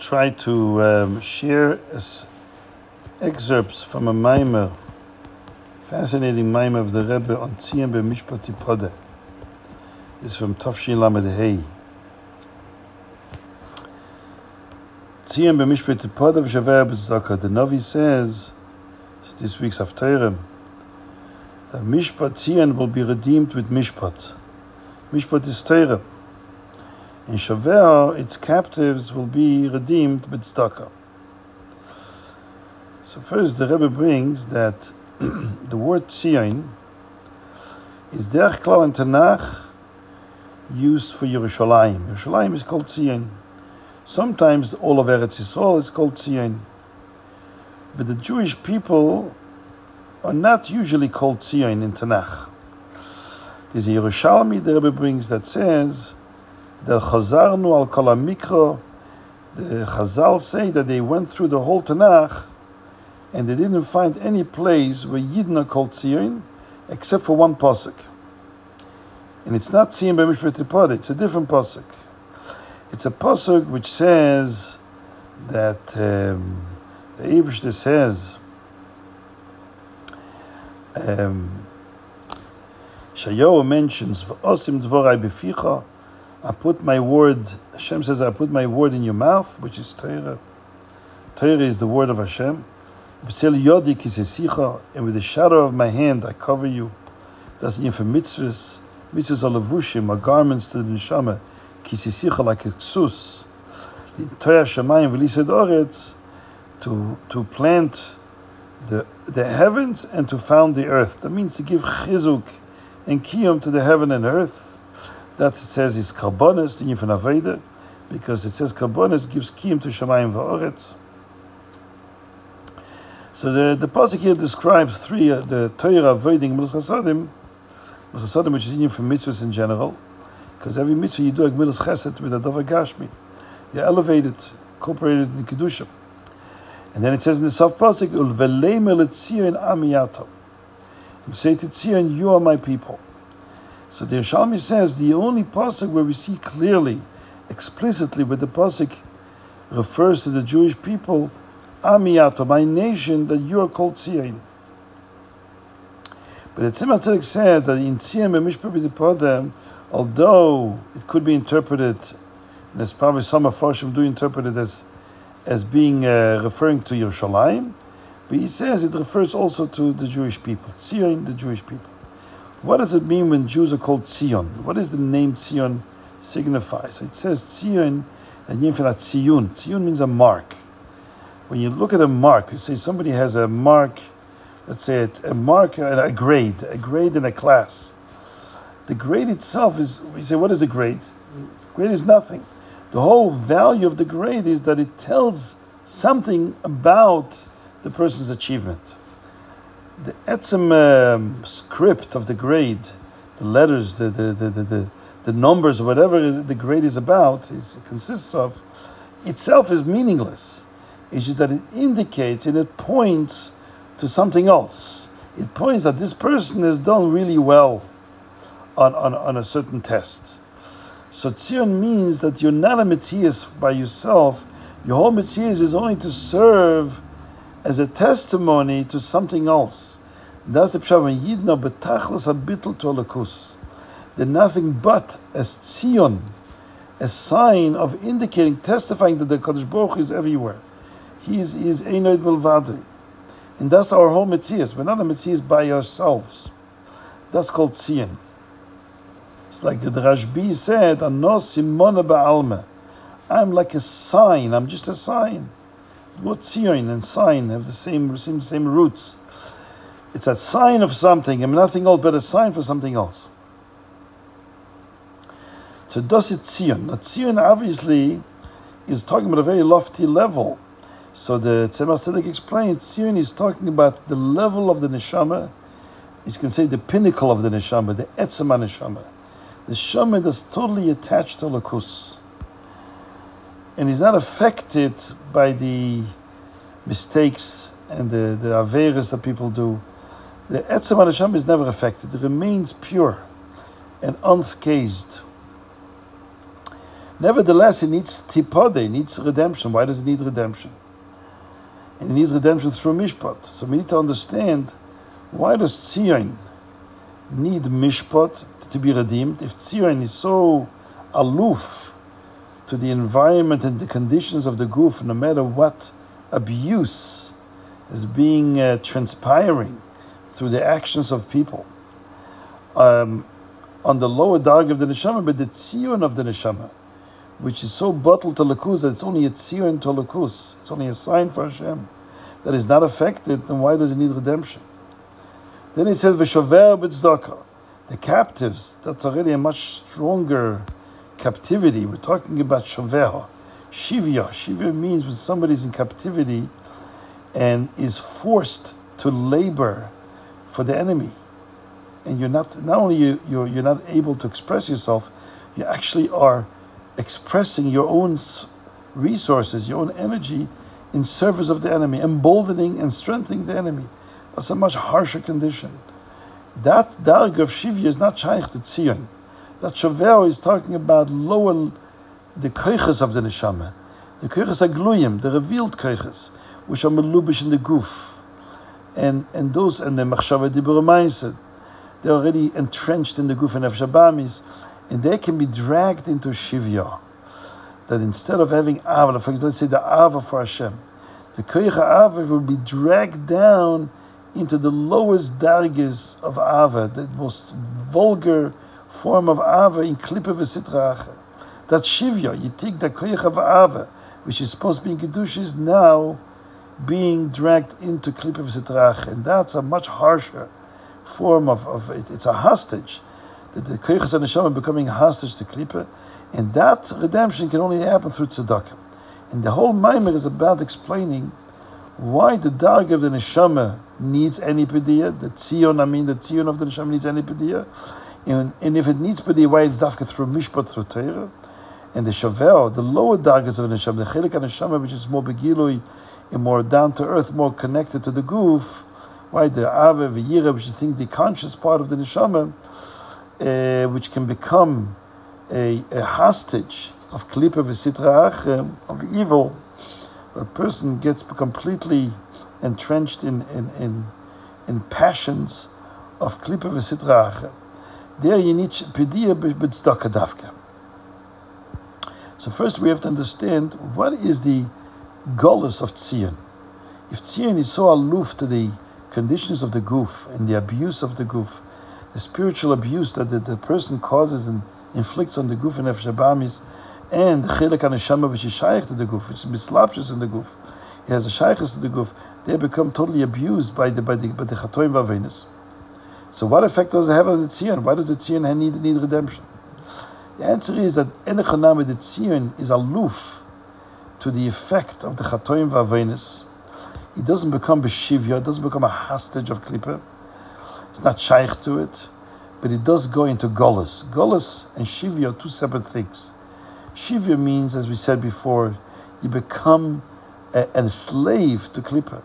try to um, share excerpts from a mimer, fascinating mimer of the Rebbe on Tzion B'Mishpati Podeh. This is from Tafshin Lamed Hey. Tzion B'Mishpati Podeh v'Shaveh B'Tzedakah. The Navi says, it's this week's Haftarah, that Mishpat Tzion will be redeemed with Mishpat. Mishpat is Torah. In Shaveh, its captives will be redeemed with tzedakah. So first, the Rebbe brings that the word Tzion is derech klal in Tanakh used for Yerushalayim. Yerushalayim is called Tzion. Sometimes all of Eretz Yisrael is called Tzion. But the Jewish people are not usually called Tzion in Tanakh. There's a Yerushalmi the Rebbe brings that says the Chazarnu al Kol. The Chazal say that they went through the whole Tanakh and they didn't find any place where Yidden are called Tzion except for one pasuk. And it's not Tzion b'mishpat it's a different pasuk. It's a pasuk which says that um, the Eibishter says um, Shayo mentions V'osim dvorai beficha I put my word, Hashem says, I put my word in your mouth, which is Torah. Torah is the word of Hashem. And with the shadow of my hand, I cover you. That's in for mitzvahs. Mitzvahs are levushim, are garments to the neshama. Kisisicha, like a ksus. Torah Shemayim v'lised oretz, to, to plant the, the heavens and to found the earth. That means to give chizuk and kiyum to the heaven and earth. That it says is karbonis, the Yifan Aveda, because it says karbonis gives kiyum to Shemayim va'oretz. So the, the pasuk here describes three, uh, the Torah avoiding Milas Chasadim, Milas Chasadim, which is in for mitzvahs in general, because every mitzvah you do a Milas Chesed with a Dova Gashmi. You elevate it, incorporate it in Kedusha. And then it says in the soft pasuk, Ulvelem el amiyato. You say to Tzion, you are my people. So the Yerushalmi says the only pasuk where we see clearly, explicitly, where the pasuk refers to the Jewish people, Amiyato, my nation, that you are called Tzion. But the Tzemach Tzedek says that in Tzion Mishpah although it could be interpreted, and there's probably some Afarshim do interpret it as, as being uh, referring to Yerushalayim, but he says it refers also to the Jewish people, Tzion, the Jewish people. What does it mean when Jews are called Tzion? What does the name Tzion signify? So it says Tzion and Yinfinat Tziyun. Tziyun means a mark. When you look at a mark, you say somebody has a mark, let's say it, a mark and a grade, a grade in a class. The grade itself is, we say, what is a grade? Grade is nothing. The whole value of the grade is that it tells something about the person's achievement the etzem um, script of the grade, the letters, the the, the, the, the, the numbers, whatever the grade is about, is consists of, itself is meaningless. It's just that it indicates and it points to something else. It points that this person has done really well on, on, on a certain test. So tzion means that you're not a Metzias by yourself. Your whole Metzias is only to serve as a testimony to something else. That's the pshat Yidna betachlas habitl to alakus. Nothing but as tzion, a sign of indicating, testifying that the Kadosh Baruch is everywhere. He is, is Einoid Milvadi. And that's our whole Metzias. We're not a Metzias by ourselves. That's called tzion. It's like the Rashbi said, Ano simona ba'alma. I'm like a sign. I'm just a sign what tzion and sign have the same, same, same roots. It's a sign of something and nothing else but a sign for something else. So does it tzion? Now tzion obviously is talking about a very lofty level. So the Tzemach Tzedek explains tzion is talking about the level of the neshama. You can say the pinnacle of the neshama, the etzema neshama. The neshama that's totally attached to lakus and is not affected by the mistakes and the, the averas that people do. The Etzem Hashem is never affected. It remains pure and uncased. Nevertheless, it needs tipode, it needs redemption. Why does it need redemption? And it needs redemption through mishpat. So we need to understand why does Tzion need mishpat to be redeemed? If Tzion is so aloof to the environment and the conditions of the goof, no matter what abuse is being uh, transpiring through the actions of people, um, on the lower dark of the neshama, but the tzion of the neshama, which is so bottled to lakus that it's only a tzion to lakus. It's only a sign for Hashem that is not affected. Then why does it need redemption? Then he says v'shover b'tzdaka, the captives. That's already a much stronger captivity. We're talking about shover, shivya. Shivya means when somebody's in captivity and is forced to labor for the enemy and you're not not only you you're, you're not able to express yourself, you actually are expressing your own resources, your own energy in service of the enemy, emboldening and strengthening the enemy. That's a much harsher condition. That darg of Shivya is not shaykh to Tzion. That Shaveo is talking about lower, the koiches of the neshama, the koiches agluyim, the revealed koiches, which are melubish in the goof, and and those and the machshava dibur they're already entrenched in the Guf and Nefesh and they can be dragged into Shivya. That instead of having Ava, for example, let's say the Ava for Hashem, the Koycha Ava will be dragged down into the lowest dargis of Ava, the most vulgar form of Ava in Klippa V'Sitracha. That Shivya, you take the Koyach of Ava, which is supposed to be in Kedusha, is now being dragged into Klippa V'Sitracha. And that's a much harsher form of, of it, it's a hostage. The, the Koiches and Neshama becoming hostage to Klippa, and that redemption can only happen through tzedakah. And the whole Maimer is about explaining why the dark of the Neshama needs any pediyah, the Tzion, I mean the Tzion of the Neshama needs any pediyah, and, and if it needs to be why it's dafka through Mishpat, through Torah, and the Shavel, the lower darkness of the Neshama, the Chelik Neshama, which is more begilui, and more down to earth, more connected to the goof, why the Ave V'yira, which is think the conscious part of the neshama, uh, which can become a, a hostage of Klippa V'sitra Achem, of evil, a person gets completely entrenched in, in, in, in passions of Klippa V'sitra Achem. There you need Pediya B'tzdaka Davka. So first we have to understand what is the goddess of Tzion. If Tzion is so aloof to the conditions of the goof and the abuse of the goof, the spiritual abuse that the, the person causes and inflicts on the goof and Nefesh and the chilek haneshama which is shaykh to the goof, which is mislapshus in the goof, he has a shaykhus to the goof, they become totally abused by the by the by the chatoim vavenus. So what effect does it have on the tzion? Why does the tzion need need redemption? The answer is that enechaname the tzion is aloof to the effect of the chatoim vavenus It doesn't become beshivya, it doesn't become a hostage of Klippa. It's not shaykh to it, but it does go into Golas. Golas and Shivya are two separate things. Shivya means, as we said before, you become a, a slave to Klippa.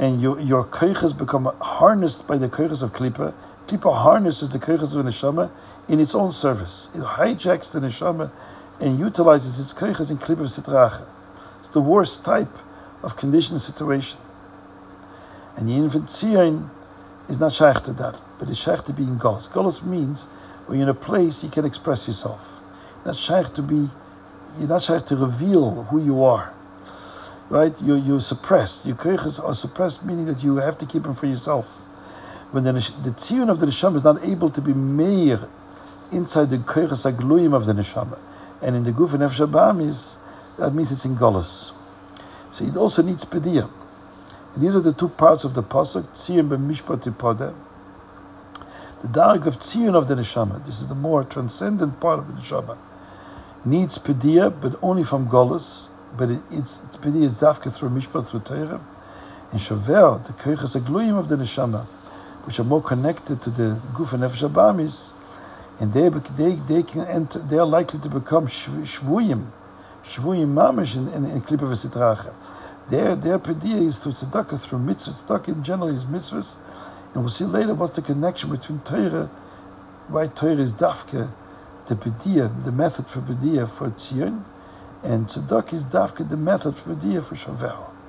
And your, your koiches become harnessed by the koiches of klipa. Klipa harnesses the koiches of neshama in its own service. It hijacks the neshama and utilizes its koiches in Klippa Sitracha. It's the worst type of conditioned situation. And the infant Tzion is not shaykh to that, but it's shaykh to be in Golos. Golos means when you're in a place you can express yourself. Not shaykh to be, you're not shaykh to reveal who you are. Right? You're, you're suppressed. Your koiches are suppressed, meaning that you have to keep them for yourself. When the, the Tzion of the Neshama is not able to be meir inside the koiches agluyim of the Neshama, and in the Guf and Nefesh that means it's in Golos. So it also needs pediyah. And these are the two parts of the pasuk: tzion b'mishpat. The dark of tzion of the neshama. This is the more transcendent part of the neshama. Needs pediyah, but only from golus. But it, it's, it's pediyah is dafka through mishpat through Torah. And shaver, the koiches agluyim of the neshama, which are more connected to the guf and nefesh abamis, and they, they, they can enter, they are likely to become shvuyim Shvuyim Mamish in, in, in Klippa V'Sitracha. Their, their pediyah is through tzedakah, through mitzvahs. Tzedakah in general is mitzvahs. And we'll see later what's the connection between Torah, why Torah is dafke, the B'diyah, the method for B'diyah for Tzion, and Tzedakah is Dafka, the method for B'diyah for Shavel.